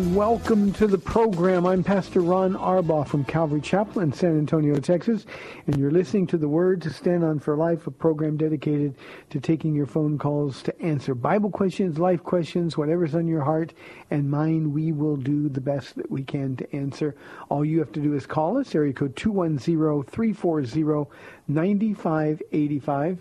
Welcome to the program. I'm Pastor Ron Arbaugh from Calvary Chapel in San Antonio, Texas, and you're listening to the Word to Stand On for Life, a program dedicated to taking your phone calls to answer Bible questions, life questions, whatever's on your heart and mind. We will do the best that we can to answer. All you have to do is call us, area code 210-340-9585.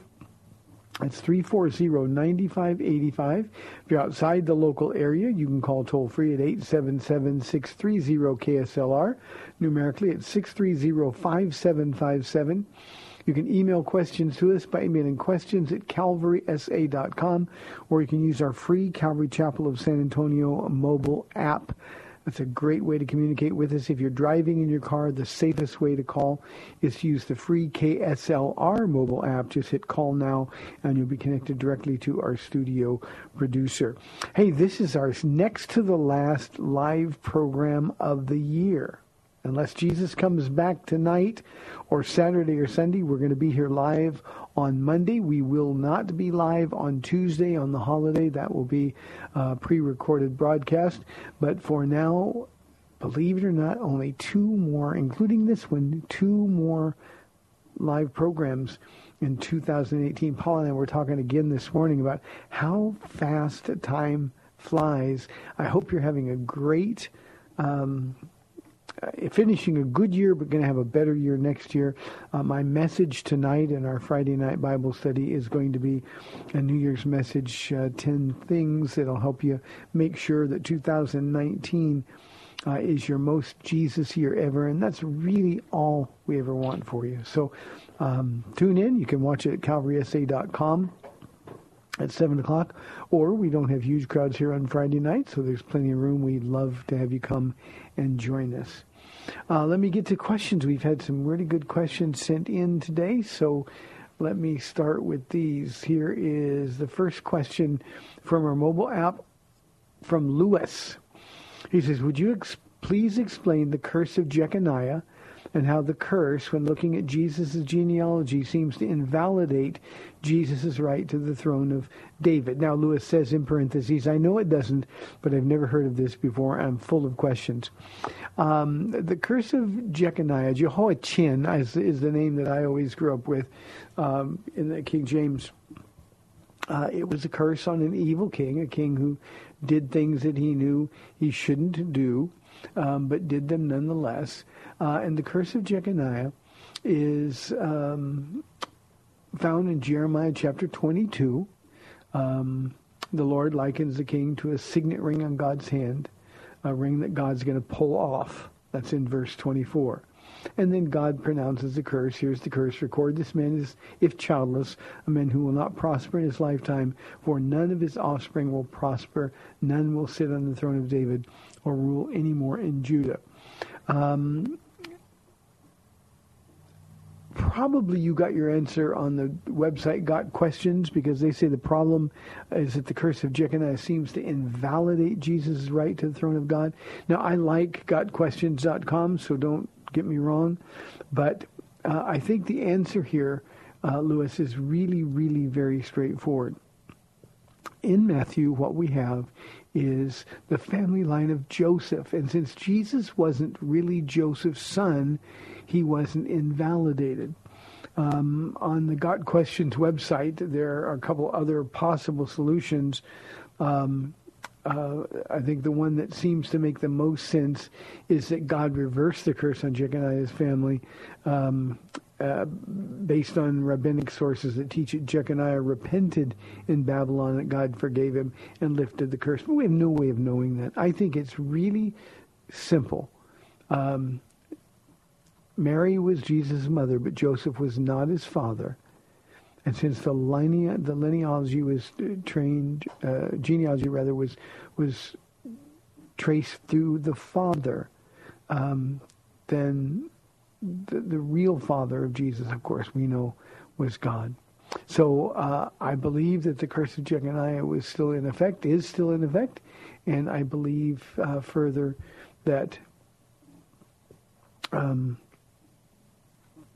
That's 340-9585. If you're outside the local area, you can call toll free at 877-630-KSLR. Numerically, it's 630-5757. You can email questions to us by emailing questions at calvarysa.com, or you can use our free Calvary Chapel of San Antonio mobile app. That's a great way to communicate with us. If you're driving in your car, the safest way to call is to use the free KSLR mobile app. Just hit call now and you'll be connected directly to our studio producer. Hey, this is our next to the last live program of the year. Unless Jesus comes back tonight or Saturday or Sunday, we're going to be here live on Monday. We will not be live on Tuesday on the holiday. That will be a pre-recorded broadcast. But for now, believe it or not, only two more, including this one, two more live programs in 2018. Paul and I were talking again this morning about how fast time flies. I hope you're having a great um, uh, finishing a good year, but going to have a better year next year. Uh, my message tonight in our Friday night Bible study is going to be a New Year's message, uh, 10 things that'll help you make sure that 2019 uh, is your most Jesus year ever. And that's really all we ever want for you. So um, tune in. You can watch it at calvarysa.com at 7 o'clock. Or we don't have huge crowds here on Friday night, so there's plenty of room. We'd love to have you come and join us. Uh, let me get to questions. We've had some really good questions sent in today, so let me start with these. Here is the first question from our mobile app from Lewis. He says, Would you ex- please explain the curse of Jeconiah and how the curse, when looking at Jesus' genealogy, seems to invalidate Jesus' right to the throne of David. Now, Lewis says in parentheses, I know it doesn't, but I've never heard of this before. I'm full of questions. Um, the curse of Jeconiah, Jehoiachin is, is the name that I always grew up with um, in the King James. Uh, it was a curse on an evil king, a king who did things that he knew he shouldn't do, um, but did them nonetheless. Uh, and the curse of Jeconiah is um, found in Jeremiah chapter 22. Um, the Lord likens the king to a signet ring on God's hand, a ring that God's going to pull off. That's in verse 24. And then God pronounces the curse. Here's the curse. Record this man is, if childless, a man who will not prosper in his lifetime, for none of his offspring will prosper. None will sit on the throne of David or rule anymore in Judah. Um, probably you got your answer on the website Got Questions because they say the problem is that the curse of Jeconiah seems to invalidate Jesus' right to the throne of God. Now, I like GotQuestions.com, so don't get me wrong, but uh, I think the answer here, uh, Lewis, is really, really very straightforward. In Matthew, what we have is the family line of Joseph. And since Jesus wasn't really Joseph's son, he wasn't invalidated. Um, on the Got Questions website, there are a couple other possible solutions. Um, uh, I think the one that seems to make the most sense is that God reversed the curse on Jeconiah's family um, uh, based on rabbinic sources that teach that Jeconiah repented in Babylon, that God forgave him and lifted the curse. But we have no way of knowing that. I think it's really simple. Um, Mary was Jesus' mother, but Joseph was not his father. And since the linea, the was trained, uh, genealogy rather was was traced through the father, um, then the, the real father of Jesus, of course, we know was God. So uh, I believe that the curse of Jeconiah was still in effect, is still in effect, and I believe uh, further that um,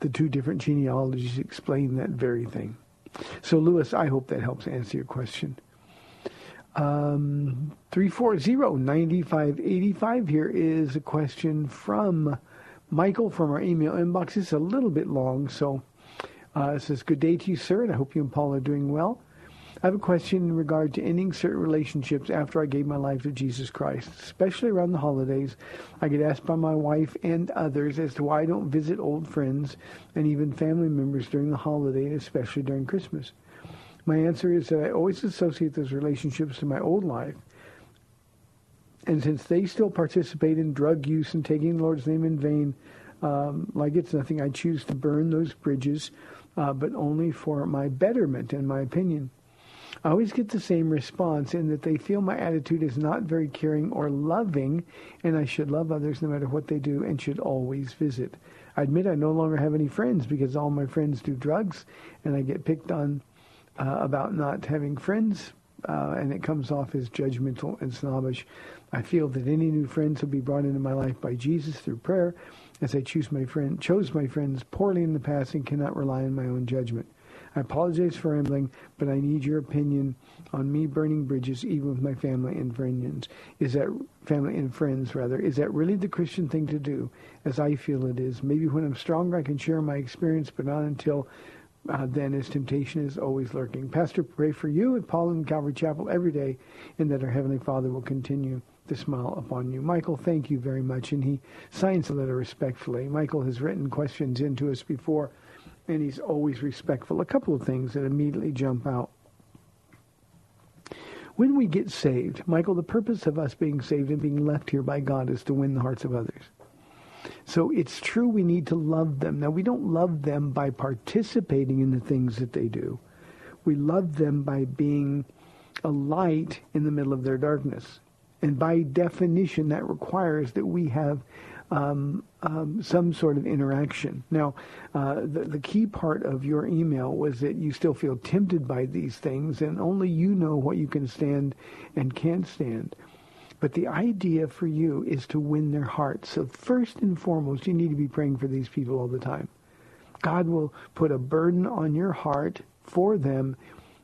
the two different genealogies explain that very thing. So, Lewis, I hope that helps answer your question. Um, 340-9585 here is a question from Michael from our email inbox. It's a little bit long, so uh, it says, Good day to you, sir, and I hope you and Paul are doing well. I have a question in regard to ending certain relationships after I gave my life to Jesus Christ, especially around the holidays. I get asked by my wife and others as to why I don't visit old friends and even family members during the holiday, especially during Christmas. My answer is that I always associate those relationships to my old life. And since they still participate in drug use and taking the Lord's name in vain, um, like it's nothing, I choose to burn those bridges, uh, but only for my betterment, in my opinion. I always get the same response in that they feel my attitude is not very caring or loving, and I should love others no matter what they do and should always visit. I admit I no longer have any friends because all my friends do drugs, and I get picked on uh, about not having friends, uh, and it comes off as judgmental and snobbish. I feel that any new friends will be brought into my life by Jesus through prayer, as I choose my friend, chose my friends poorly in the past and cannot rely on my own judgment. I apologize for rambling, but I need your opinion on me burning bridges, even with my family and friends. Is that family and friends rather? Is that really the Christian thing to do, as I feel it is? Maybe when I'm stronger, I can share my experience, but not until uh, then, as temptation is always lurking. Pastor, pray for you and Paul in Calvary Chapel every day, and that our Heavenly Father will continue to smile upon you. Michael, thank you very much. And he signs the letter respectfully. Michael has written questions into us before and he's always respectful. A couple of things that immediately jump out. When we get saved, Michael, the purpose of us being saved and being left here by God is to win the hearts of others. So it's true we need to love them. Now, we don't love them by participating in the things that they do. We love them by being a light in the middle of their darkness. And by definition, that requires that we have um, um, some sort of interaction. Now, uh, the, the key part of your email was that you still feel tempted by these things, and only you know what you can stand and can't stand. But the idea for you is to win their hearts. So first and foremost, you need to be praying for these people all the time. God will put a burden on your heart for them.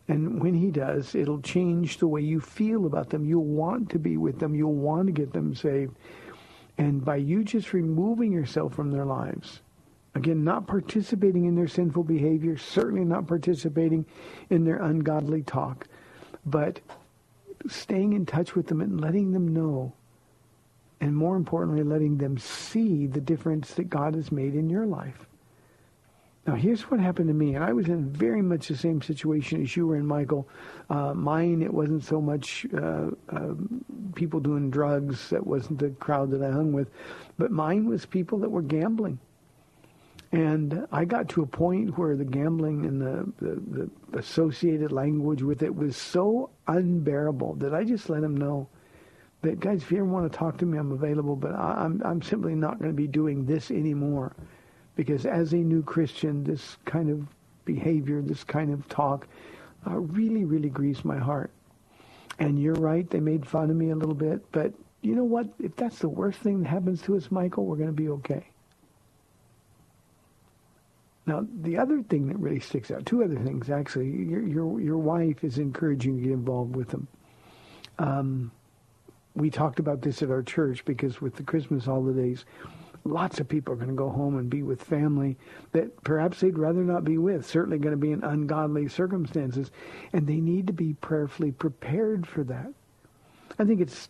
And when he does, it'll change the way you feel about them. You'll want to be with them. You'll want to get them saved. And by you just removing yourself from their lives, again, not participating in their sinful behavior, certainly not participating in their ungodly talk, but staying in touch with them and letting them know, and more importantly, letting them see the difference that God has made in your life. Now, here's what happened to me, and I was in very much the same situation as you were in, Michael. Uh, mine, it wasn't so much uh, uh, people doing drugs. That wasn't the crowd that I hung with. But mine was people that were gambling. And I got to a point where the gambling and the, the, the associated language with it was so unbearable that I just let them know that, guys, if you ever want to talk to me, I'm available, but I, I'm, I'm simply not going to be doing this anymore Because as a new Christian, this kind of behavior, this kind of talk, uh, really, really grieves my heart. And you're right, they made fun of me a little bit, but you know what? If that's the worst thing that happens to us, Michael, we're going to be okay. Now, the other thing that really sticks out, two other things actually. Your your your wife is encouraging you to get involved with them. Um, we talked about this at our church because with the Christmas holidays, lots of people are going to go home and be with family that perhaps they'd rather not be with. Certainly going to be in ungodly circumstances, and they need to be prayerfully prepared for that. I think it's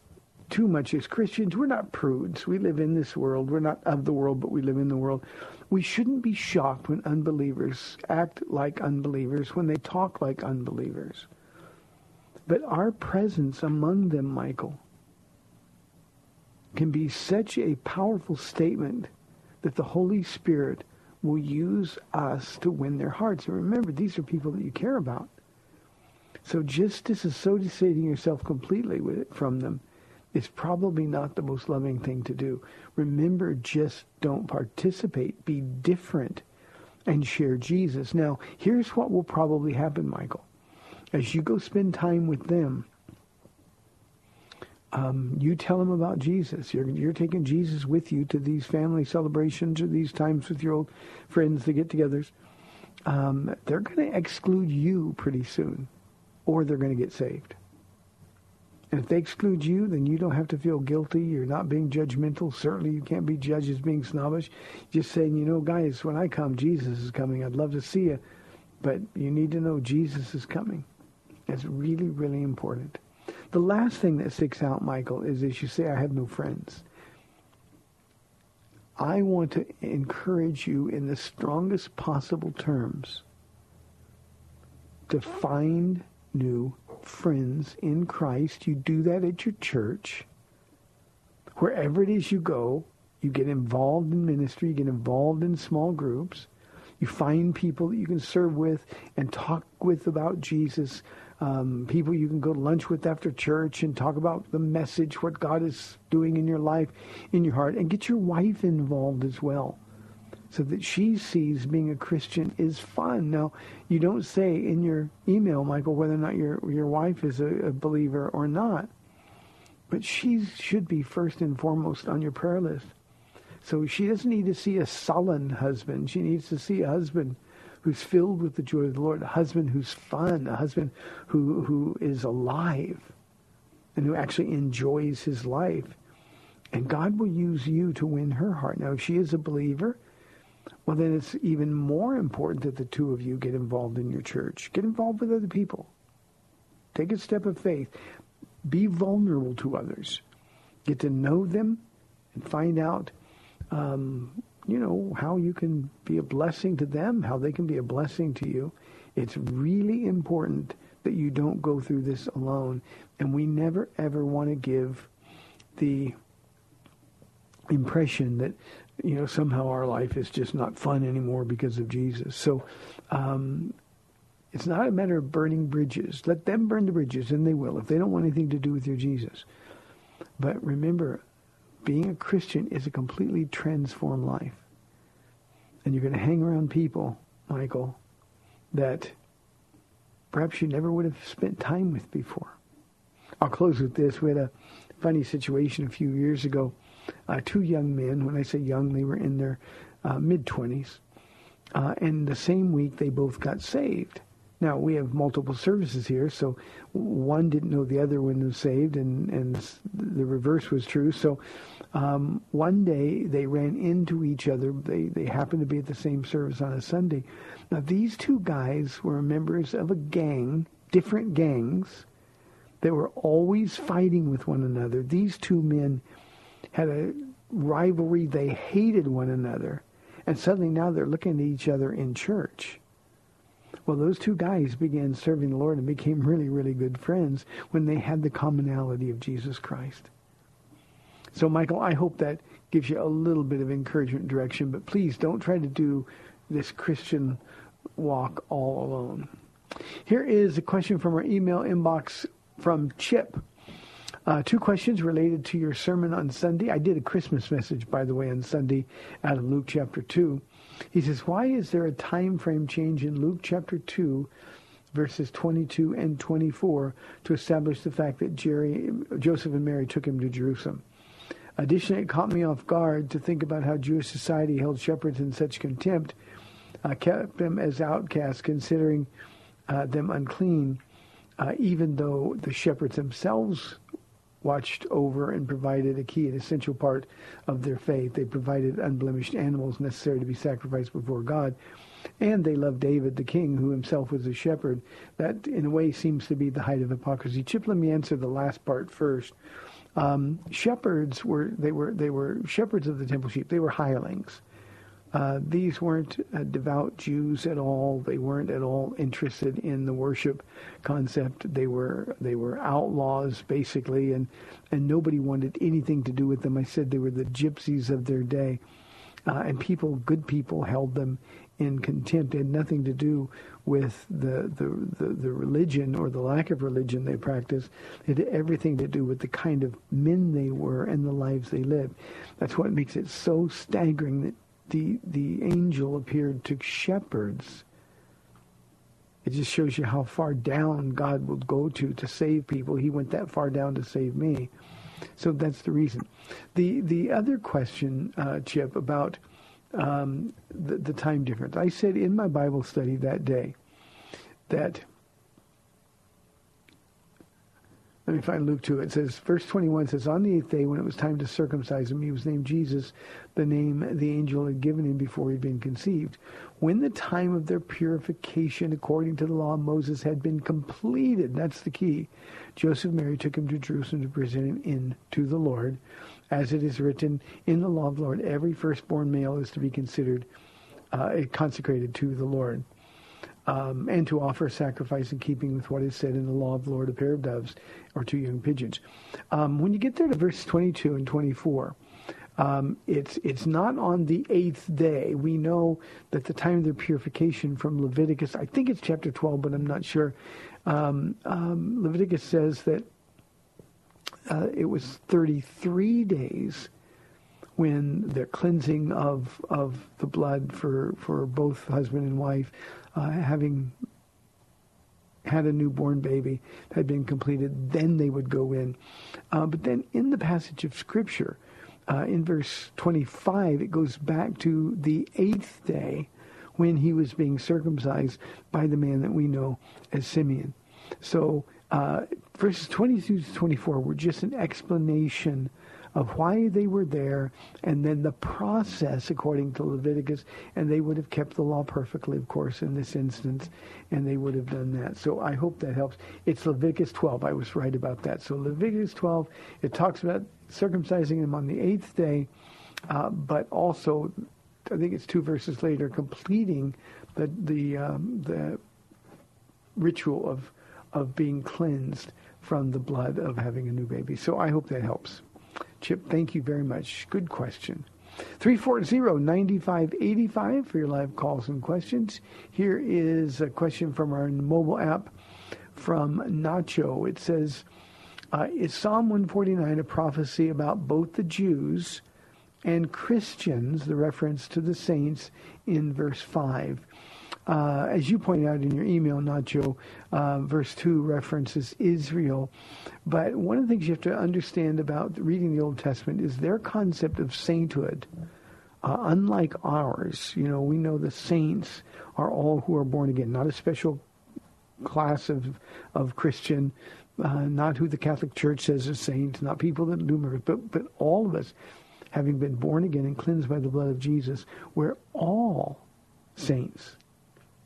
too much as Christians. We're not prudes. We live in this world. We're not of the world, but we live in the world. We shouldn't be shocked when unbelievers act like unbelievers, when they talk like unbelievers. But our presence among them, Michael, can be such a powerful statement that the Holy Spirit will use us to win their hearts. And remember, these are people that you care about. So just disassociating yourself completely it, from them is probably not the most loving thing to do. Remember, just don't participate. Be different and share Jesus. Now, here's what will probably happen, Michael. As you go spend time with them, um, you tell them about Jesus. You're, you're taking Jesus with you to these family celebrations or these times with your old friends, the get-togethers. Um, they're going to exclude you pretty soon, or they're going to get saved. And if they exclude you, then you don't have to feel guilty. You're not being judgmental. Certainly you can't be judged as being snobbish. Just saying, you know, guys, when I come, Jesus is coming. I'd love to see you. But you need to know Jesus is coming. It's really, really important. The last thing that sticks out, Michael, is as you say, I have no friends. I want to encourage you in the strongest possible terms to find new friends in Christ. You do that at your church. Wherever it is you go, you get involved in ministry, you get involved in small groups. You find people that you can serve with and talk with about Jesus. Um, people you can go to lunch with after church and talk about the message, what God is doing in your life, in your heart, and get your wife involved as well so that she sees being a Christian is fun. Now, you don't say in your email, Michael, whether or not your your wife is a, a believer or not, but she should be first and foremost on your prayer list. So she doesn't need to see a sullen husband. She needs to see a husband who's filled with the joy of the Lord, a husband who's fun, a husband who who is alive and who actually enjoys his life. And God will use you to win her heart. Now, if she is a believer, well, then it's even more important that the two of you get involved in your church. Get involved with other people. Take a step of faith. Be vulnerable to others. Get to know them and find out, um, you know, how you can be a blessing to them, how they can be a blessing to you. It's really important that you don't go through this alone. And we never, ever want to give the impression that you know, somehow our life is just not fun anymore because of Jesus. So um, it's not a matter of burning bridges. Let them burn the bridges, and they will, if they don't want anything to do with your Jesus. But remember, being a Christian is a completely transformed life. And you're going to hang around people, Michael, that perhaps you never would have spent time with before. I'll close with this. We had a funny situation a few years ago uh, two young men. When I say young, they were in their uh, mid 20s. Uh, and the same week, they both got saved. Now, we have multiple services here, so one didn't know the other one was saved, and, and the reverse was true. So um, one day, they ran into each other. They, they happened to be at the same service on a Sunday. Now, these two guys were members of a gang, different gangs, that were always fighting with one another. These two men had a rivalry. They hated one another. And suddenly now they're looking at each other in church. Well, those two guys began serving the Lord and became really, really good friends when they had the commonality of Jesus Christ. So, Michael, I hope that gives you a little bit of encouragement and direction, but please don't try to do this Christian walk all alone. Here is a question from our email inbox from Chip. Uh, two questions related to your sermon on Sunday. I did a Christmas message, by the way, on Sunday out of Luke chapter 2. He says, why is there a time frame change in Luke chapter 2, verses 22 and 24 to establish the fact that Jerry, Joseph and Mary took him to Jerusalem? Additionally, it caught me off guard to think about how Jewish society held shepherds in such contempt, uh, kept them as outcasts, considering uh, them unclean, uh, even though the shepherds themselves watched over and provided a key, an essential part of their faith. They provided unblemished animals necessary to be sacrificed before God. And they loved David, the king, who himself was a shepherd. That, in a way, seems to be the height of hypocrisy. Chip, let me answer the last part first. Um, shepherds were they were they were shepherds of the temple sheep. They were hirelings. Uh, these weren't uh, devout Jews at all. They weren't at all interested in the worship concept. They were they were outlaws basically, and and nobody wanted anything to do with them. I said they were the gypsies of their day, uh, and people, good people, held them in contempt. It had nothing to do with the, the, the, the religion or the lack of religion they practiced. It had everything to do with the kind of men they were and the lives they lived. That's what makes it so staggering that the the angel appeared to shepherds. It just shows you how far down God will go to to save people. He went that far down to save me. So that's the reason. The the other question, uh, Chip, about um, the, the time difference. I said in my Bible study that day that Let me find Luke 2. It says, verse 21 says, On the eighth day, when it was time to circumcise him, he was named Jesus, the name the angel had given him before he had been conceived. When the time of their purification, according to the law of Moses, had been completed, that's the key, Joseph Mary took him to Jerusalem to present him in to the Lord. As it is written in the law of the Lord, every firstborn male is to be considered uh, consecrated to the Lord um, and to offer sacrifice in keeping with what is said in the law of the Lord, a pair of doves or two young pigeons. Um, when you get there to verse 22 and 24, um, it's it's not on the eighth day. We know that the time of their purification from Leviticus, I think it's chapter 12, but I'm not sure. Um, um, Leviticus says that uh, it was 33 days when the cleansing of of the blood for for both husband and wife uh, having had a newborn baby had been completed, then they would go in. Uh, but then in the passage of Scripture, uh, in verse 25, it goes back to the eighth day when he was being circumcised by the man that we know as Simeon. So uh, verses 22 to 24 were just an explanation of why they were there and then the process according to Leviticus. And they would have kept the law perfectly, of course, in this instance, and they would have done that. So I hope that helps. It's Leviticus 12. I was right about that. So Leviticus 12, it talks about circumcising them on the eighth day, uh, but also, I think it's two verses later, completing the the um, the ritual of of being cleansed from the blood of having a new baby. So I hope that helps. Chip, thank you very much. Good question. 340-9585 for your live calls and questions. Here is a question from our mobile app from Nacho. It says, uh, is Psalm 149 a prophecy about both the Jews and Christians, the reference to the saints in verse 5? Uh, as you pointed out in your email, Nacho, uh, verse 2 references Israel. But one of the things you have to understand about reading the Old Testament is their concept of sainthood. Uh, unlike ours, you know, we know the saints are all who are born again, not a special class of of Christian, uh, not who the Catholic Church says is saints, not people that do miracles, but but all of us, having been born again and cleansed by the blood of Jesus, we're all saints.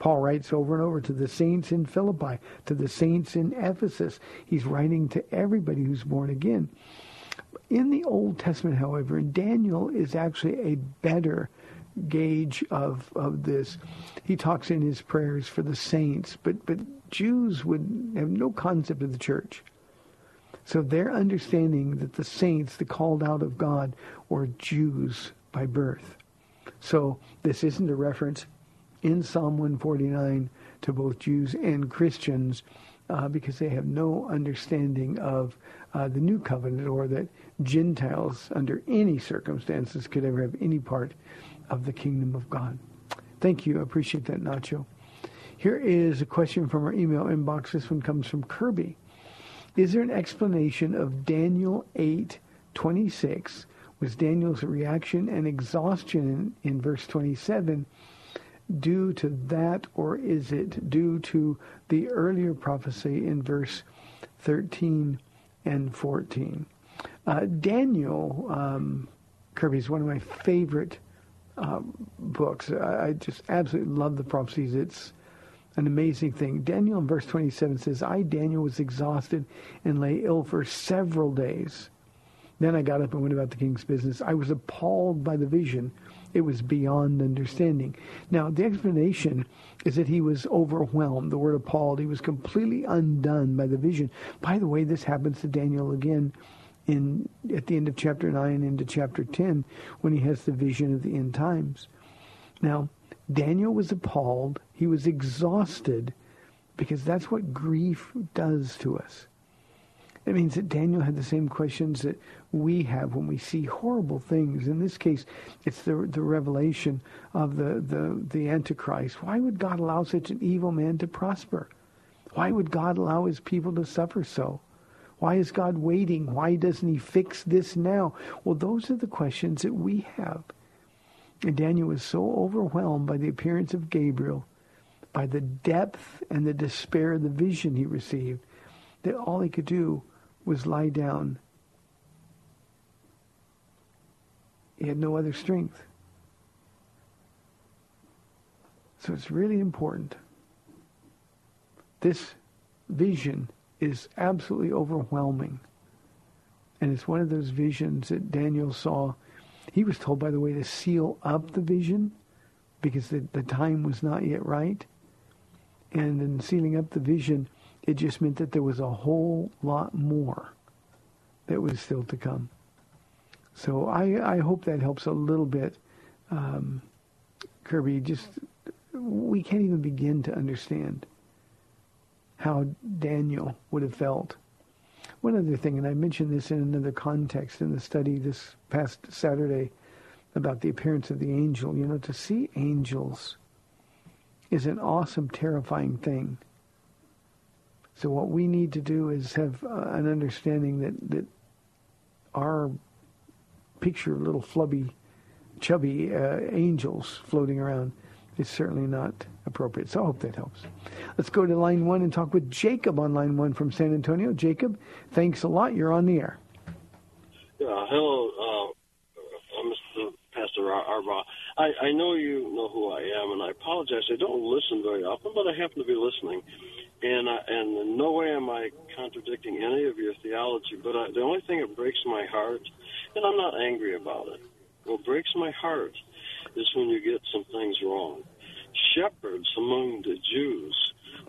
Paul writes over and over to the saints in Philippi, to the saints in Ephesus. He's writing to everybody who's born again. In the Old Testament, however, Daniel is actually a better gauge of, of this. He talks in his prayers for the saints, but, but Jews would have no concept of the church. So their understanding that the saints, the called out of God, were Jews by birth. So this isn't a reference in Psalm 149 to both Jews and Christians uh, because they have no understanding of uh, the new covenant or that Gentiles, under any circumstances, could ever have any part of the kingdom of God. Thank you. I appreciate that, Nacho. Here is a question from our email inbox. This one comes from Kirby. Is there an explanation of Daniel 8, 26? Was Daniel's reaction and exhaustion in, in verse 27 due to that, or is it due to the earlier prophecy in verse 13 and 14? Uh, Daniel, um, Kirby, is one of my favorite uh, books. I, I just absolutely love the prophecies. It's an amazing thing. Daniel in verse 27 says, I, Daniel, was exhausted and lay ill for several days. Then I got up and went about the king's business. I was appalled by the vision. It was beyond understanding. Now, the explanation is that he was overwhelmed. The word appalled. He was completely undone by the vision. By the way, this happens to Daniel again in at the end of chapter 9 into chapter 10 when he has the vision of the end times. Now, Daniel was appalled. He was exhausted because that's what grief does to us. It means that Daniel had the same questions that we have when we see horrible things. In this case, it's the the revelation of the, the, the Antichrist. Why would God allow such an evil man to prosper? Why would God allow his people to suffer so? Why is God waiting? Why doesn't he fix this now? Well, those are the questions that we have. And Daniel was so overwhelmed by the appearance of Gabriel, by the depth and the despair of the vision he received, that all he could do was lie down. He had no other strength. So it's really important. This vision is absolutely overwhelming. And it's one of those visions that Daniel saw. He was told, by the way, to seal up the vision because the, the time was not yet right. And in sealing up the vision, it just meant that there was a whole lot more that was still to come. So I, I hope that helps a little bit. Um, Kirby, just, we can't even begin to understand how Daniel would have felt. One other thing, and I mentioned this in another context in the study this past Saturday about the appearance of the angel. You know, to see angels is an awesome, terrifying thing. So what we need to do is have uh, an understanding that, that our picture of little flubby, chubby uh, angels floating around is certainly not appropriate. So I hope that helps. Let's go to line one and talk with Jacob on line one from San Antonio. Jacob, thanks a lot. You're on the air. Yeah, hello, uh, Mr. Pastor Arbaugh. I, I know you know who I am, and I apologize. I don't listen very often, but I happen to be listening. And, I, and in no way am I contradicting any of your theology, but I, the only thing that breaks my heart, and I'm not angry about it, what breaks my heart is when you get some things wrong. Shepherds among the Jews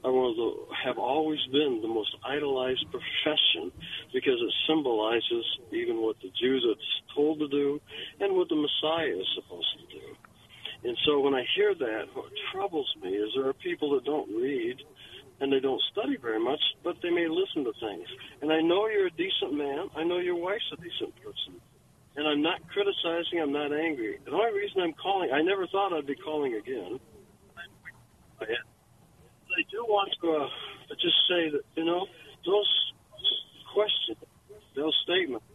are one of the have always been the most idolized profession because it symbolizes even what the Jews are told to do and what the Messiah is supposed to do. And so when I hear that, what troubles me is there are people that don't read and they don't study very much, but they may listen to things. And I know you're a decent man. I know your wife's a decent person and I'm not criticizing. I'm not angry. The only reason I'm calling, I never thought I'd be calling again. But I do want to uh, just say that you know those questions, those statements,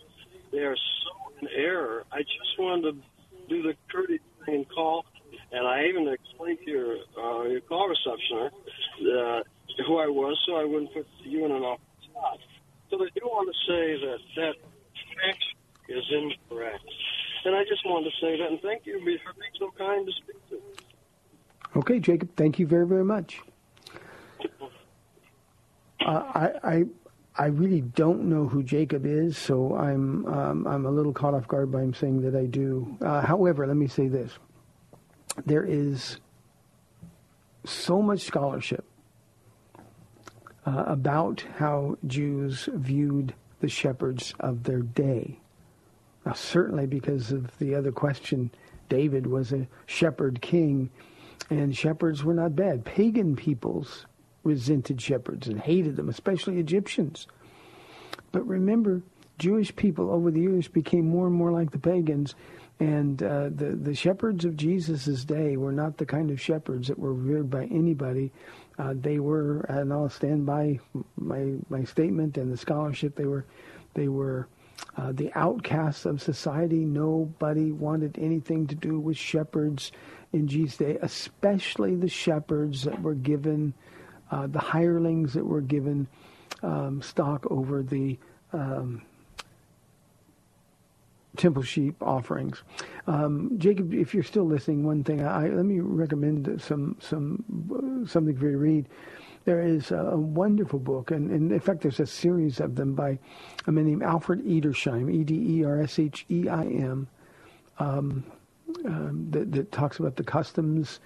they are so in error. I just wanted to do the courtesy thing and call, and I even explained to your uh, your call receptioner uh, who I was, so I wouldn't put you in an awkward spot. So I do want to say that that fact is incorrect. And I just wanted to say that, and thank you for being so kind to speak to. Us. Okay, Jacob, thank you very, very much. Uh, I, I, I really don't know who Jacob is, so I'm, um, I'm a little caught off guard by him saying that I do. Uh, however, let me say this: there is so much scholarship uh, about how Jews viewed the shepherds of their day. Certainly because of the other question, David was a shepherd king, and shepherds were not bad. Pagan peoples resented shepherds and hated them, especially Egyptians. But remember, Jewish people over the years became more and more like the pagans, And uh, the the shepherds of Jesus' day were not the kind of shepherds that were revered by anybody. Uh, they were, and I'll stand by my my statement and the scholarship. They were, they were uh, the outcasts of society. Nobody wanted anything to do with shepherds in Jesus' day, especially the shepherds that were given, uh, the hirelings that were given um, stock over the um, temple sheep offerings. Um, Jacob, if you're still listening, one thing I, let me recommend some some something for you to read. There is a, wonderful book, and, and, in fact, there's a series of them by a man named Alfred Edersheim, E-D-E-R-S-H-E-I-M, um, um, that, that, talks about the customs,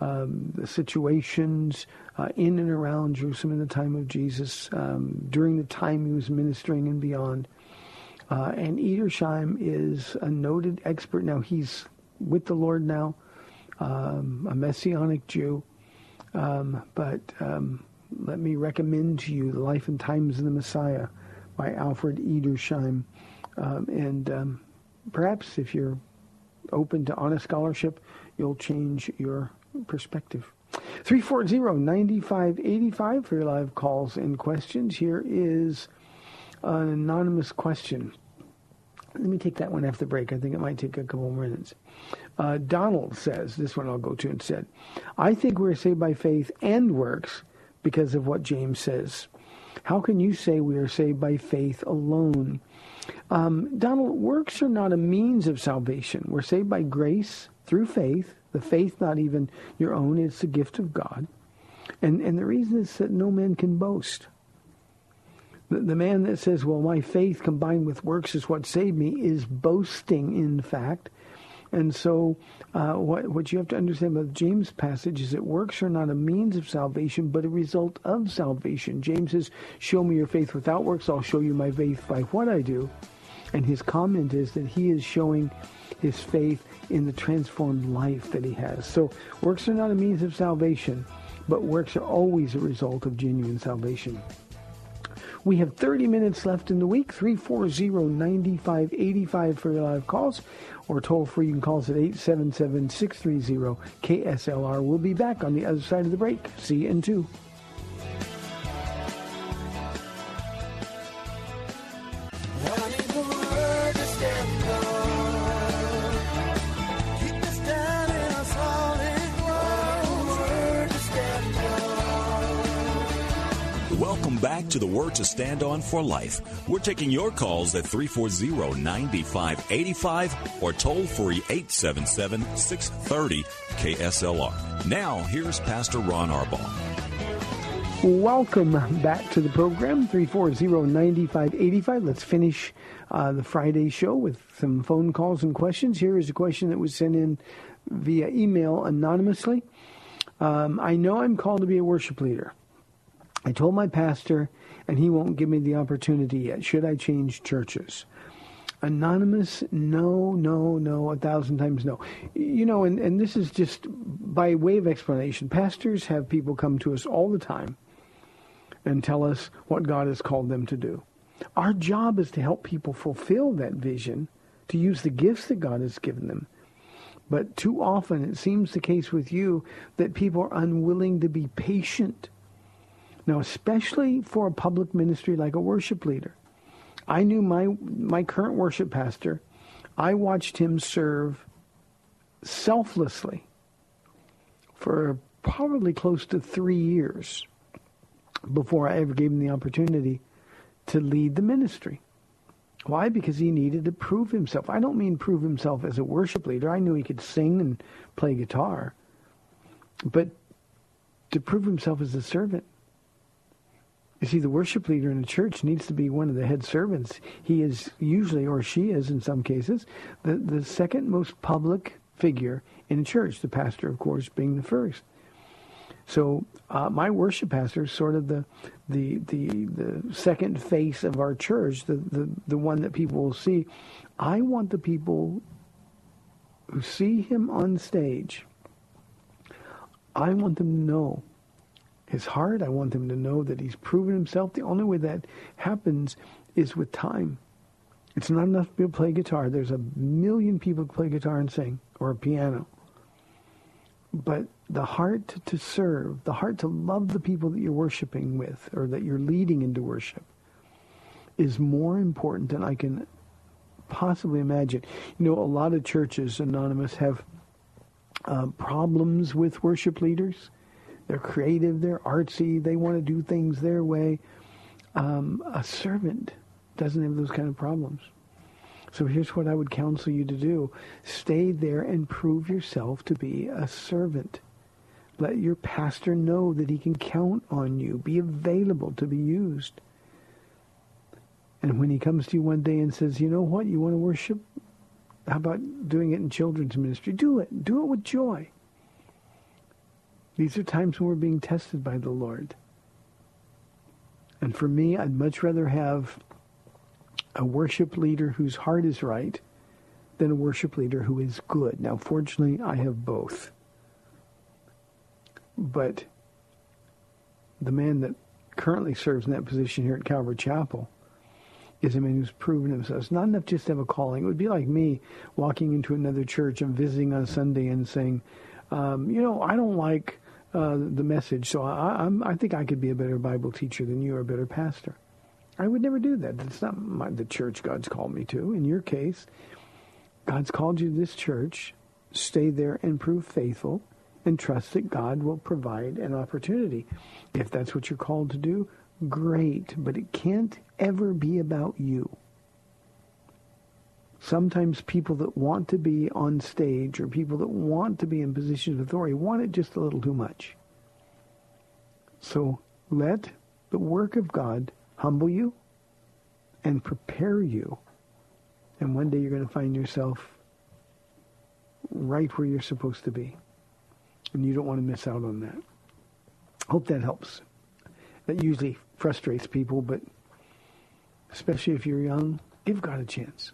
um, the situations uh, in and around Jerusalem in the time of Jesus, um, during the time he was ministering and beyond. Uh, and Edersheim is a noted expert. Now he's with the Lord now, um, a Messianic Jew. Um, but um, let me recommend to you The Life and Times of the Messiah by Alfred Edersheim. Um, and um, perhaps if you're open to honest scholarship, you'll change your perspective. 340-9585 for your live calls and questions. Here is an anonymous question. Let me take that one after the break. I think it might take a couple more minutes. Uh, Donald says, this one I'll go to instead. I think we're saved by faith and works because of what James says. How can you say we are saved by faith alone? Um, Donald, works are not a means of salvation. We're saved by grace through faith. The faith not even your own, it's the gift of God. And, and the reason is that no man can boast. The, the man that says, well, my faith combined with works is what saved me is boasting, in fact. And so, uh, what what you have to understand about James' passage is that works are not a means of salvation, but a result of salvation. James says, "Show me your faith without works; I'll show you my faith by what I do." And his comment is that he is showing his faith in the transformed life that he has. So, works are not a means of salvation, but works are always a result of genuine salvation. We have 30 minutes left in the week. 340-9585 for your live calls. Or toll free, you can call us at 877-630-KSLR. We'll be back on the other side of the break. See you in two. To the Word to Stand On for Life. We're taking your calls at 340 9585 or toll free 877 630 KSLR. Now, here's Pastor Ron Arbaugh. Welcome back to the program, 340-9585. Let's finish uh, the Friday show with some phone calls and questions. Here is a question that was sent in via email anonymously. Um, I know I'm called to be a worship leader. I told my pastor, and he won't give me the opportunity yet. Should I change churches? Anonymous, no, no, no, a thousand times no. You know, and, and this is just by way of explanation. Pastors have people come to us all the time and tell us what God has called them to do. Our job is to help people fulfill that vision, to use the gifts that God has given them. But too often it seems the case with you that people are unwilling to be patient now, especially for a public ministry like a worship leader, I knew my my current worship pastor. I watched him serve selflessly for probably close to three years before I ever gave him the opportunity to lead the ministry. Why? Because he needed to prove himself. I don't mean prove himself as a worship leader. I knew he could sing and play guitar. But to prove himself as a servant. You see, the worship leader in a church needs to be one of the head servants. He is usually, or she is in some cases, the, the second most public figure in a church, the pastor, of course, being the first. So uh, my worship pastor is sort of the, the, the, the second face of our church, the, the, the one that people will see. I want the people who see him on stage, I want them to know his heart. I want him to know that he's proven himself. The only way that happens is with time. It's not enough to play guitar. There's a million people play guitar and sing, or a piano. But the heart to serve, the heart to love the people that you're worshiping with, or that you're leading into worship, is more important than I can possibly imagine. You know, a lot of churches, Anonymous, have uh, problems with worship leaders. They're creative, they're artsy, they want to do things their way. Um, a servant doesn't have those kind of problems. So here's what I would counsel you to do. Stay there and prove yourself to be a servant. Let your pastor know that he can count on you. Be available to be used. And when he comes to you one day and says, you know what, you want to worship? How about doing it in children's ministry? Do it. Do it with joy. These are times when we're being tested by the Lord. And for me, I'd much rather have a worship leader whose heart is right than a worship leader who is good. Now, fortunately, I have both. But the man that currently serves in that position here at Calvary Chapel is a man who's proven himself. It's not enough just to have a calling. It would be like me walking into another church and visiting on Sunday and saying, um, you know, I don't like uh, the message, so I, I'm, I think I could be a better Bible teacher than you or a better pastor. I would never do that. It's not my, the church God's called me to. In your case, God's called you to this church. Stay there and prove faithful and trust that God will provide an opportunity. If that's what you're called to do, great. But it can't ever be about you. Sometimes people that want to be on stage or people that want to be in positions of authority want it just a little too much. So let the work of God humble you and prepare you. And one day you're going to find yourself right where you're supposed to be. And you don't want to miss out on that. Hope that helps. That usually frustrates people, but especially if you're young, give God a chance.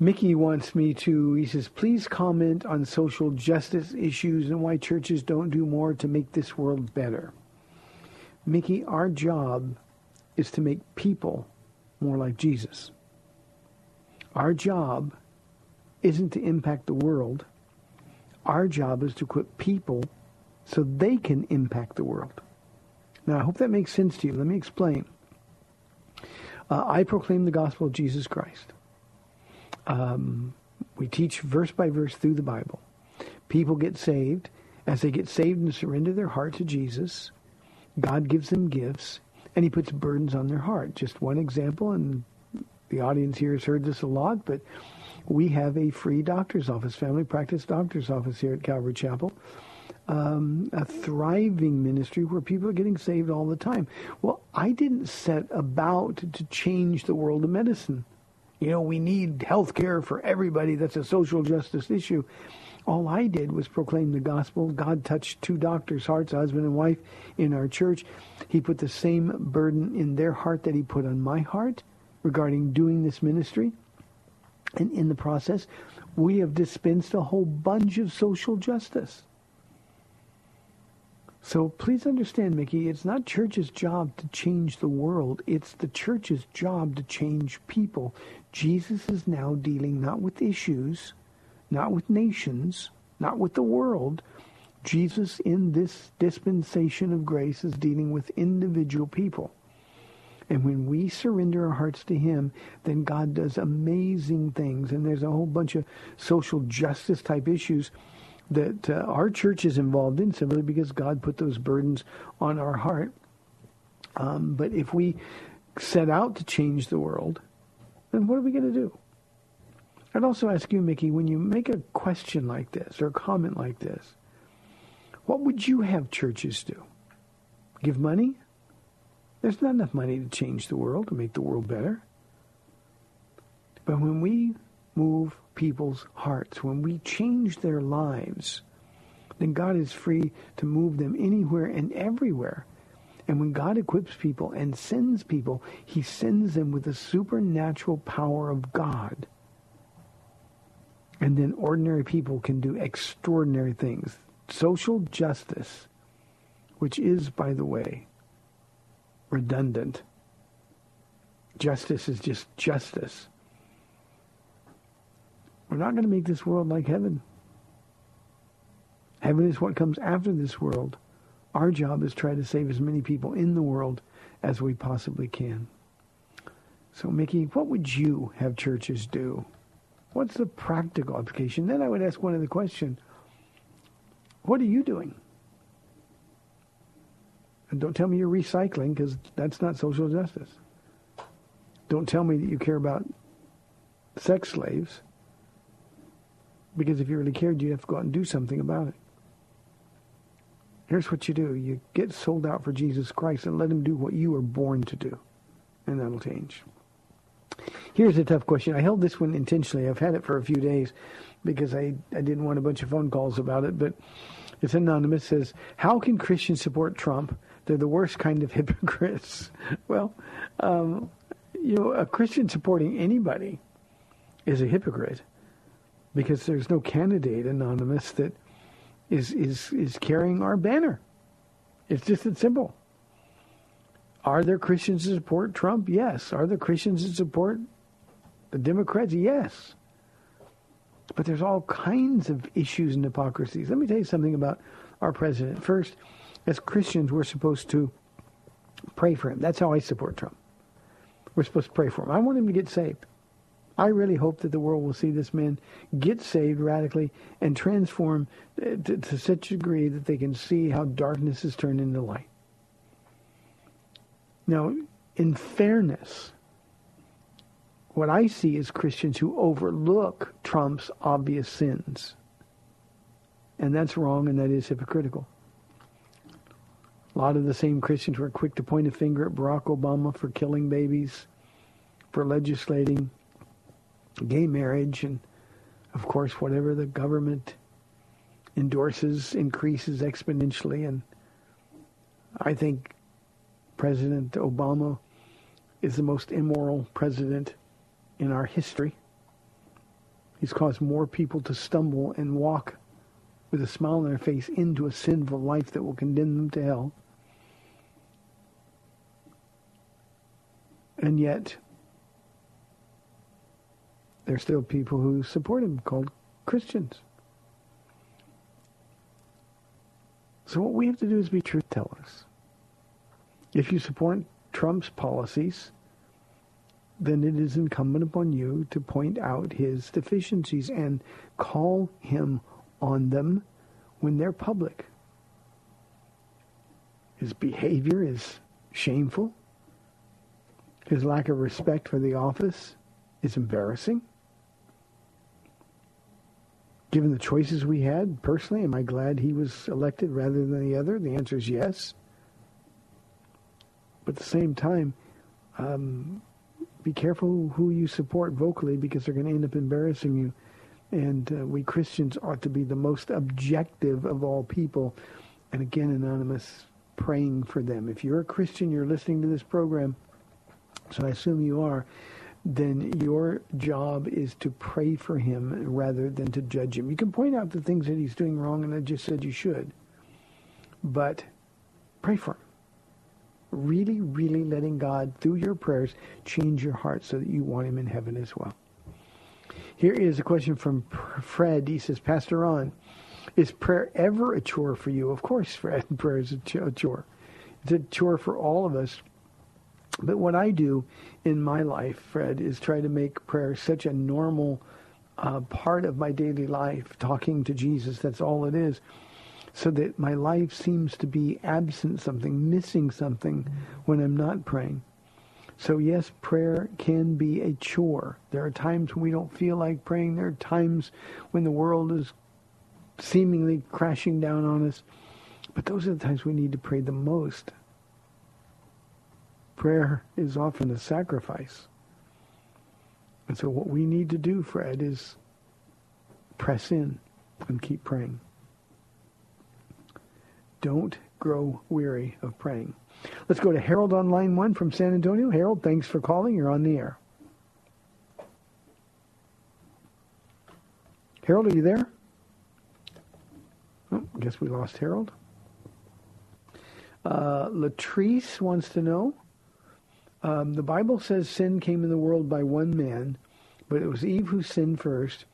Mickey wants me to, he says, please comment on social justice issues and why churches don't do more to make this world better. Mickey, our job is to make people more like Jesus. Our job isn't to impact the world. Our job is to equip people so they can impact the world. Now, I hope that makes sense to you. Let me explain. Uh, I proclaim the gospel of Jesus Christ. Um, we teach verse by verse through the Bible. People get saved. As they get saved and surrender their heart to Jesus, God gives them gifts and he puts burdens on their heart. Just one example, and the audience here has heard this a lot, but we have a free doctor's office, family practice doctor's office here at Calvary Chapel. Um, a thriving ministry where people are getting saved all the time. Well, I didn't set about to change the world of medicine. You know, we need health care for everybody. That's a social justice issue. All I did was proclaim the gospel. God touched two doctors' hearts, husband and wife, in our church. He put the same burden in their heart that he put on my heart regarding doing this ministry. And in the process, we have dispensed a whole bunch of social justice. So please understand, Mickey, it's not church's job to change the world. It's the church's job to change people. Jesus is now dealing not with issues, not with nations, not with the world. Jesus in this dispensation of grace is dealing with individual people. And when we surrender our hearts to him, then God does amazing things. And there's a whole bunch of social justice type issues that uh, our church is involved in simply because God put those burdens on our heart. Um, but if we set out to change the world, then what are we going to do? I'd also ask you, Mickey, when you make a question like this or a comment like this, what would you have churches do? Give money? There's not enough money to change the world, to make the world better. But when we move people's hearts, when we change their lives, then God is free to move them anywhere and everywhere. And when God equips people and sends people, he sends them with the supernatural power of God and then ordinary people can do extraordinary things. Social justice, which is, by the way, redundant, Justice is just justice. We're not going to make this world like heaven. Heaven is what comes after this world. Our job is try to save as many people in the world as we possibly can. So, Mickey, what would you have churches do? What's the practical application? Then I would ask one other question. What are you doing? And don't tell me you're recycling because that's not social justice. Don't tell me that you care about sex slaves because if you really cared, you'd have to go out and do something about it. Here's what you do. You get sold out for Jesus Christ and let him do what you were born to do. And that'll change. Here's a tough question. I held this one intentionally. I've had it for a few days because I, I didn't want a bunch of phone calls about it. But it's anonymous. It says, how can Christians support Trump? They're the worst kind of hypocrites. well, um, you know, a Christian supporting anybody is a hypocrite because there's no candidate anonymous that is is is carrying our banner. It's just that simple. Are there Christians that support Trump? Yes. Are there Christians that support the Democrats? Yes. But there's all kinds of issues and hypocrisies. Let me tell you something about our president. First, as Christians, we're supposed to pray for him. That's how I support Trump. We're supposed to pray for him. I want him to get saved. I really hope that the world will see this man get saved radically and transform uh, to, to such a degree that they can see how darkness is turned into light. Now, in fairness, what I see is Christians who overlook Trump's obvious sins. And that's wrong and that is hypocritical. A lot of the same Christians were quick to point a finger at Barack Obama for killing babies, for legislating gay marriage, and of course, whatever the government endorses increases exponentially. And I think President Obama is the most immoral president in our history. He's caused more people to stumble and walk with a smile on their face into a sinful life that will condemn them to hell. And yet, there's still people who support him called Christians. So what we have to do is be truth tellers. If you support Trump's policies, then it is incumbent upon you to point out his deficiencies and call him on them when they're public. His behavior is shameful. His lack of respect for the office is embarrassing. Given the choices we had, personally, am I glad he was elected rather than the other? The answer is yes. But at the same time, um, be careful who you support vocally because they're going to end up embarrassing you. And uh, we Christians ought to be the most objective of all people. And again, Anonymous, praying for them. If you're a Christian, you're listening to this program, so I assume you are, then your job is to pray for him rather than to judge him. You can point out the things that he's doing wrong, and I just said you should. But pray for him really, really letting God, through your prayers, change your heart so that you want him in heaven as well. Here is a question from Fred. He says, Pastor Ron, is prayer ever a chore for you? Of course, Fred, prayer is a chore. It's a chore for all of us. But what I do in my life, Fred, is try to make prayer such a normal uh, part of my daily life, talking to Jesus. That's all it is so that my life seems to be absent something, missing something when I'm not praying. So yes, prayer can be a chore. There are times when we don't feel like praying. There are times when the world is seemingly crashing down on us. But those are the times we need to pray the most. Prayer is often a sacrifice. And so what we need to do, Fred, is press in and keep praying. Don't grow weary of praying. Let's go to Harold on line one from San Antonio. Harold, thanks for calling. You're on the air. Harold, are you there? Oh, I guess we lost Harold. Uh, Latrice wants to know, Um, the Bible says sin came in the world by one man, but it was Eve who sinned first.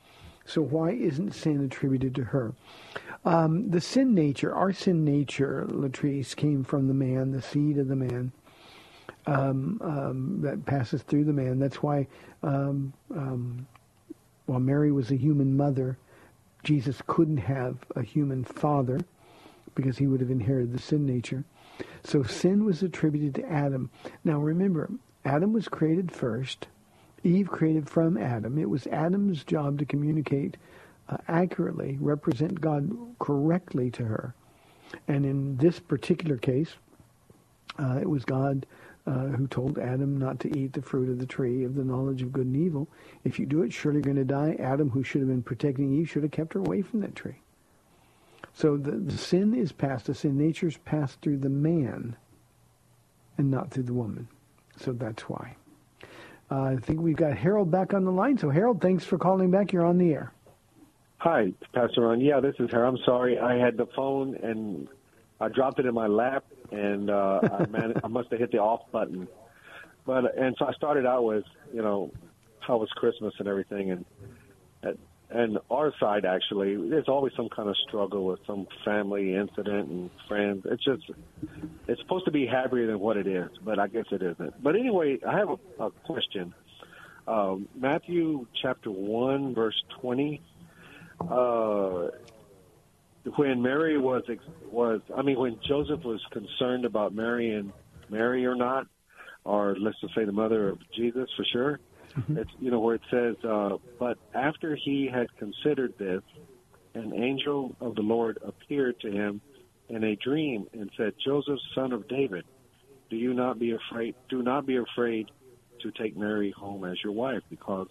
So why isn't sin attributed to her? Um, the sin nature, our sin nature, Latrice, came from the man, the seed of the man um, um, that passes through the man. That's why, um, um, while Mary was a human mother, Jesus couldn't have a human father because he would have inherited the sin nature. So sin was attributed to Adam. Now remember, Adam was created first. Eve created from Adam. It was Adam's job to communicate uh, accurately, represent God correctly to her. And in this particular case, uh, it was God uh, who told Adam not to eat the fruit of the tree of the knowledge of good and evil. If you do it, surely you're going to die. Adam, who should have been protecting Eve, should have kept her away from that tree. So the, the sin is passed, the sin nature is passed through the man and not through the woman. So that's why. Uh, I think we've got Harold back on the line. So Harold, thanks for calling back. You're on the air. Hi, Pastor Ron. Yeah, this is her. I'm sorry. I had the phone and I dropped it in my lap, and uh, I, man- I must have hit the off button. But and so I started out with, you know, how was Christmas and everything, and and, our side actually, there's always some kind of struggle with some family incident and friends. It's just, it's supposed to be happier than what it is, but I guess it isn't. But anyway, I have a, a question. Um, Matthew chapter one, verse twenty uh, when Mary was was I mean when Joseph was concerned about Mary and Mary or not, or let's just say the mother of Jesus for sure. It's you know where it says, uh, but after he had considered this, an angel of the Lord appeared to him in a dream and said, Joseph, son of David, do you not be afraid? Do not be afraid to take Mary home as your wife, because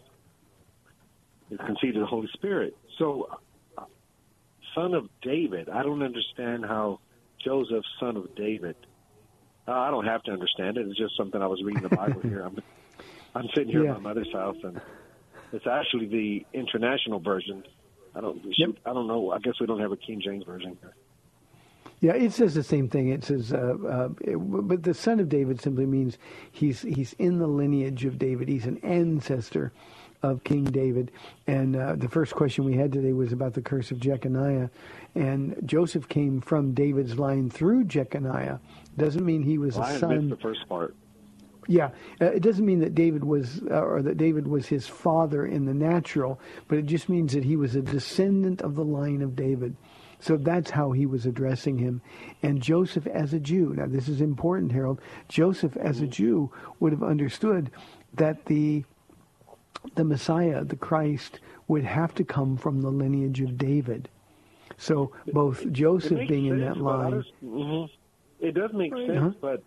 it's conceived of the Holy Spirit. So, uh, son of David. I don't understand how Joseph, son of David. Uh, I don't have to understand it. It's just something I was reading the Bible here. I'm, I'm sitting here Yeah. at my mother's house, and it's actually the international version. I don't. Shoot, I don't know. I guess we don't have a King James version here. Yeah, it says the same thing. It says, uh, uh, it, but the son of David simply means he's he's in the lineage of David. He's an ancestor of King David. And uh, the first question we had today was about the curse of Jeconiah, and Joseph came from David's line through Jeconiah. Doesn't mean he was Well, I a had son. missed the first part. Yeah, uh, it doesn't mean that David was, uh, or that David was his father in the natural, but it just means that he was a descendant of the line of David. So that's how he was addressing him. And Joseph as a Jew, now this is important, Harold, Joseph as a Jew would have understood that the the Messiah, the Christ, would have to come from the lineage of David. So both Joseph being in that line, mhm. It does make sense, Uh-huh. but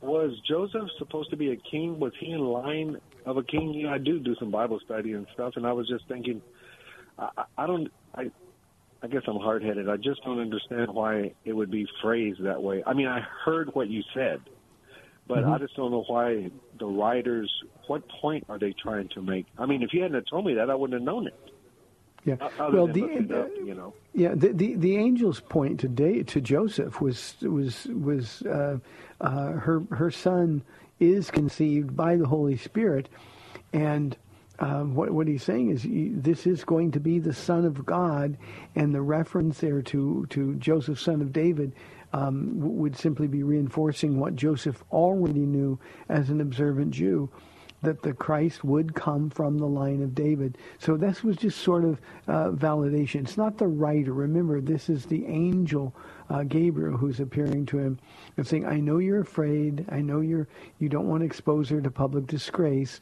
was Joseph supposed to be a king? Was he in line of a king? You know, I do do some Bible study and stuff, and I was just thinking, I, I- don't, I, I guess I'm hard headed. I just don't understand why it would be phrased that way. I mean, I heard what you said, but Mm-hmm. I just don't know why the writers. What point are they trying to make? I mean, if you hadn't told me that, I wouldn't have known it. yeah. Other Well, the up, you know. Yeah, the, the the angel's point to da- to Joseph was was was uh, uh, her her son is conceived by the Holy Spirit, and um, what what he's saying is this is going to be the Son of God, and the reference there to to Joseph, son of David. Um, would simply be reinforcing what Joseph already knew as an observant Jew, that the Christ would come from the line of David. So this was just sort of uh, validation. It's not the writer. Remember, this is the angel uh, Gabriel who's appearing to him and saying, "I know you're afraid. I know you're you don't want to expose her to public disgrace.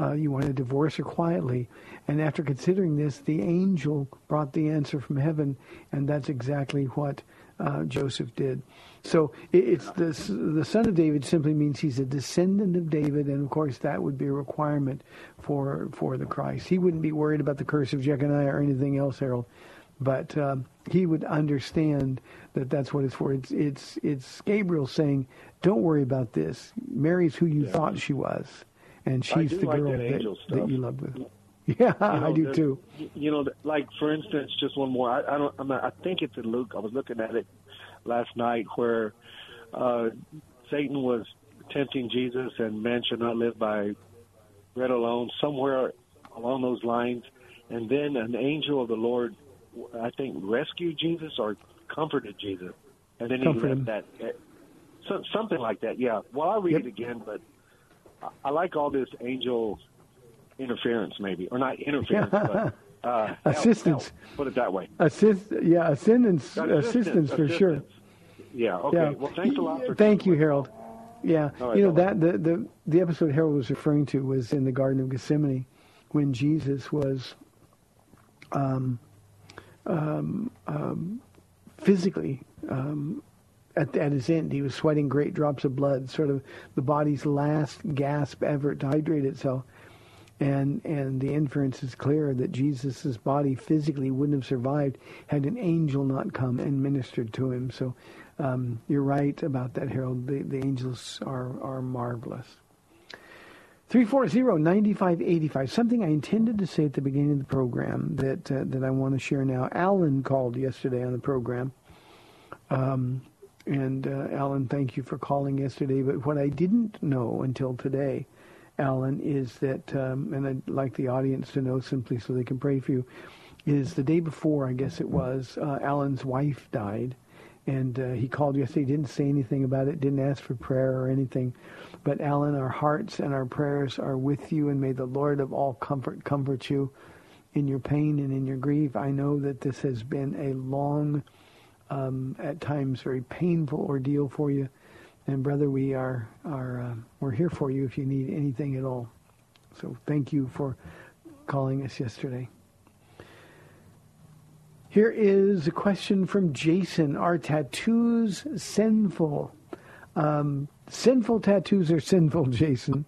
Uh, you want to divorce her quietly." And after considering this, the angel brought the answer from heaven, and that's exactly what uh, Joseph did. So it, it's the the son of David simply means he's a descendant of David, and of course that would be a requirement for for the Christ. He wouldn't be worried about the curse of Jeconiah or anything else, Harold, but um, he would understand that that's what it's for. It's it's it's Gabriel saying, "Don't worry about this. Mary's who you thought she was, and she's the like girl that angel that, you loved with." Yeah, You I do too. You know, like for instance, just one more. I, I don't. I'm not, I think it's in Luke. I was looking at it last night where uh, Satan was tempting Jesus and man should not live by bread alone, somewhere along those lines. And then an angel of the Lord, I think, rescued Jesus or comforted Jesus. And then he Comfort left him. that. eh, So, something like that, yeah. Well, I'll read Yep. it again, but I, I like all this angel interference, maybe. Or not interference, but uh, Assistance. help, put it that way. Assist, yeah, assistance, assistance for sure. Yeah, okay. Yeah. Well, thanks a lot for Thank you, Harold. Yeah, right, you know that the, the the episode Harold was referring to was in the Garden of Gethsemane, when Jesus was, um, um, um, physically at at his end. He was sweating great drops of blood, sort of the body's last gasp effort to hydrate itself. And and the inference is clear that Jesus' body physically wouldn't have survived had an angel not come and ministered to him. So um, you're right about that, Harold. The, the angels are, are marvelous. 340-9585. Something I intended to say at the beginning of the program that uh, that I want to share now. Alan called yesterday on the program. Um, and uh, Alan, thank you for calling yesterday. But what I didn't know until today, Alan, is that, um, and I'd like the audience to know simply so they can pray for you, is the day before, I guess it was, uh, Alan's wife died. And uh, he called yesterday, didn't say anything about it, didn't ask for prayer or anything. But Alan, our hearts and our prayers are with you, and may the Lord of all comfort comfort you in your pain and in your grief. I know that this has been a long, um, at times very painful ordeal for you. And brother, we are are uh, we're here for you if you need anything at all. So thank you for calling us yesterday. Here is a question from Jason. Are tattoos sinful? Um, sinful tattoos are sinful, Jason,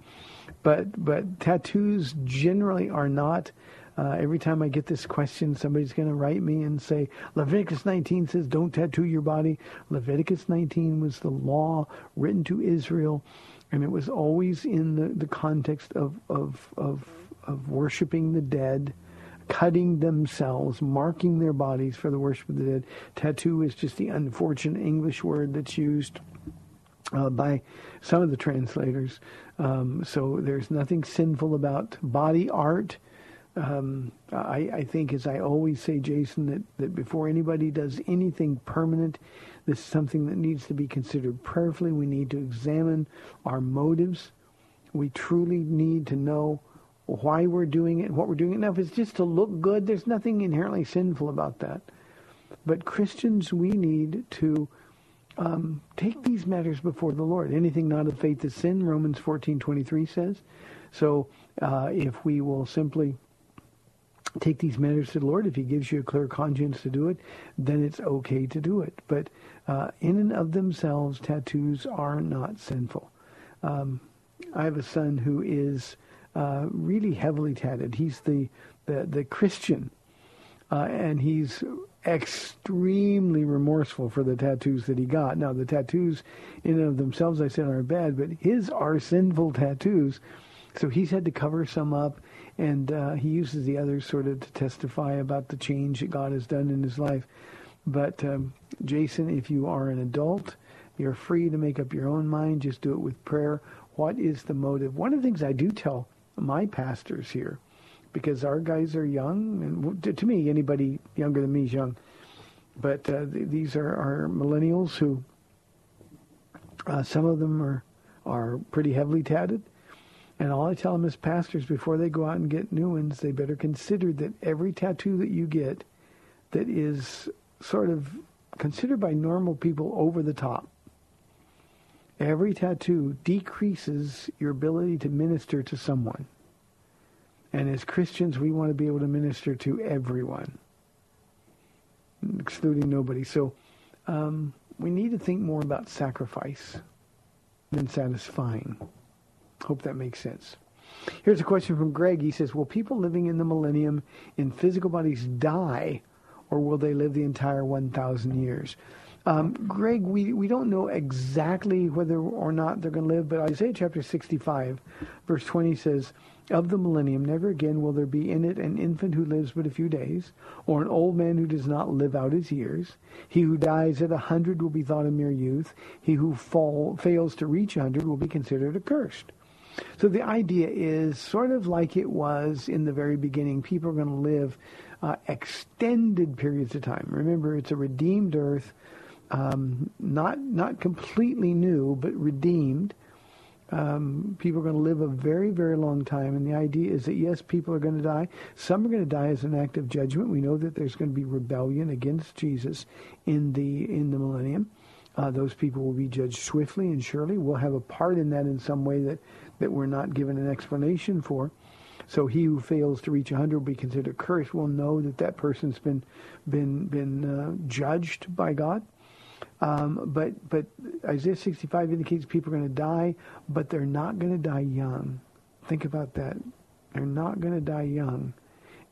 but but tattoos generally are not. Uh, every time I get this question, somebody's going to write me and say, Leviticus 19 says don't tattoo your body. Leviticus 19 was the law written to Israel, and it was always in the, the context of, of, of, of worshiping the dead, cutting themselves, marking their bodies for the worship of the dead. Tattoo is just the unfortunate English word that's used uh, by some of the translators. Um, so there's nothing sinful about body art. Um, I, I think, as I always say, Jason, that, that before anybody does anything permanent, this is something that needs to be considered prayerfully. We need to examine our motives. We truly need to know why we're doing it, what we're doing it. Now, if it's just to look good, there's nothing inherently sinful about that. But Christians, we need to um, take these matters before the Lord. Anything not of faith is sin, Romans 14:23 says. So uh, if we will simply take these matters to the Lord, if he gives you a clear conscience to do it, then it's okay to do it. But uh, in and of themselves, tattoos are not sinful. Um, I have a son who is uh, really heavily tatted. He's the, the, the Christian, uh, and he's extremely remorseful for the tattoos that he got. Now, the tattoos in and of themselves, I said, aren't bad, but his are sinful tattoos. So he's had to cover some up, and uh, he uses the others sort of to testify about the change that God has done in his life. But um, Jason, if you are an adult, you're free to make up your own mind. Just do it with prayer. What is the motive? One of the things I do tell my pastors here, because our guys are young, and to- me, anybody younger than me is young. But uh, th- these are, are millennials who, uh, some of them are are pretty heavily tatted. And all I tell them as pastors before they go out and get new ones, they better consider that every tattoo that you get that is sort of considered by normal people over the top, every tattoo decreases your ability to minister to someone. And as Christians, we want to be able to minister to everyone, excluding nobody. So um, we need to think more about sacrifice than satisfying. Hope that makes sense. Here's a question from Greg. He says, Will people living in the millennium in physical bodies die, or will they live the entire 1,000 years? Um, Greg, we, we don't know exactly whether or not they're going to live, but Isaiah chapter 65, verse 20 says, of the millennium, never again will there be in it an infant who lives but a few days, or an old man who does not live out his years. He who dies at a hundred will be thought a mere youth. He who fall, fails to reach a hundred will be considered accursed. So the idea is sort of like it was in the very beginning. People are going to live uh, extended periods of time. Remember, it's a redeemed earth, um, not not completely new, but redeemed. Um, people are going to live a very, very long time, and the idea is that yes, people are going to die. Some are going to die as an act of judgment. We know that there's going to be rebellion against Jesus in the in the millennium. Uh, those people will be judged swiftly and surely. We'll have a part in that in some way that that we're not given an explanation for. So he who fails to reach 100 will be considered cursed. We'll know that that person's been been been uh, judged by God. Um, but but Isaiah 65 indicates people are going to die, but they're not going to die young. Think about that. They're not going to die young,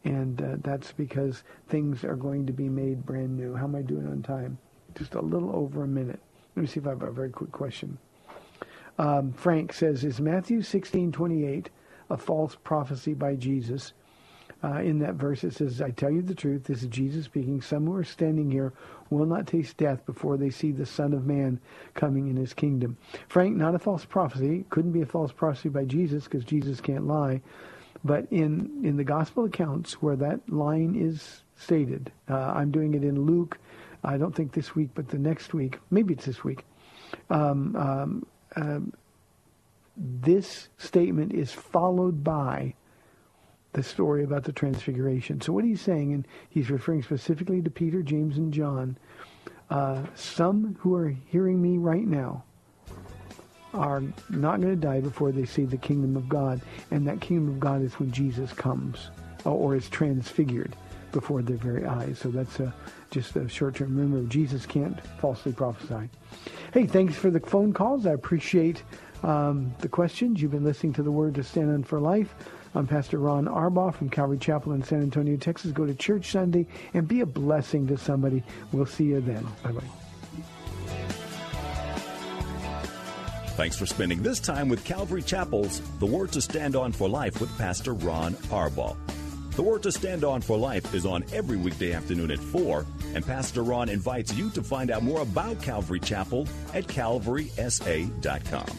and uh, that's because things are going to be made brand new. How am I doing on time? Just a little over a minute. Let me see if I have a very quick question. Um, Frank says, "Is Matthew 16:28 a false prophecy by Jesus?" Uh, in that verse, it says, "I tell you the truth. This is Jesus speaking. Some who are standing here will not taste death before they see the Son of Man coming in His kingdom." Frank, not a false prophecy. Couldn't be a false prophecy by Jesus because Jesus can't lie. But in in the gospel accounts where that line is stated, uh, I'm doing it in Luke. I don't think this week, but the next week. Maybe it's this week. Um, um, um, this statement is followed by the story about the transfiguration. So what he's saying, and he's referring specifically to Peter, James, and John, uh, some who are hearing me right now are not going to die before they see the kingdom of God. And that kingdom of God is when Jesus comes or is transfigured before their very eyes. So that's a, just a short-term. Remember, Jesus can't falsely prophesy. Hey, thanks for the phone calls. I appreciate um, the questions. You've been listening to the Word to Stand on for Life. I'm Pastor Ron Arbaugh from Calvary Chapel in San Antonio, Texas. Go to church Sunday and be a blessing to somebody. We'll see you then. Bye-bye. Thanks for spending this time with Calvary Chapel's The Word to Stand On for Life with Pastor Ron Arbaugh. The Word to Stand On for Life is on every weekday afternoon at 4, and Pastor Ron invites you to find out more about Calvary Chapel at calvarysa.com.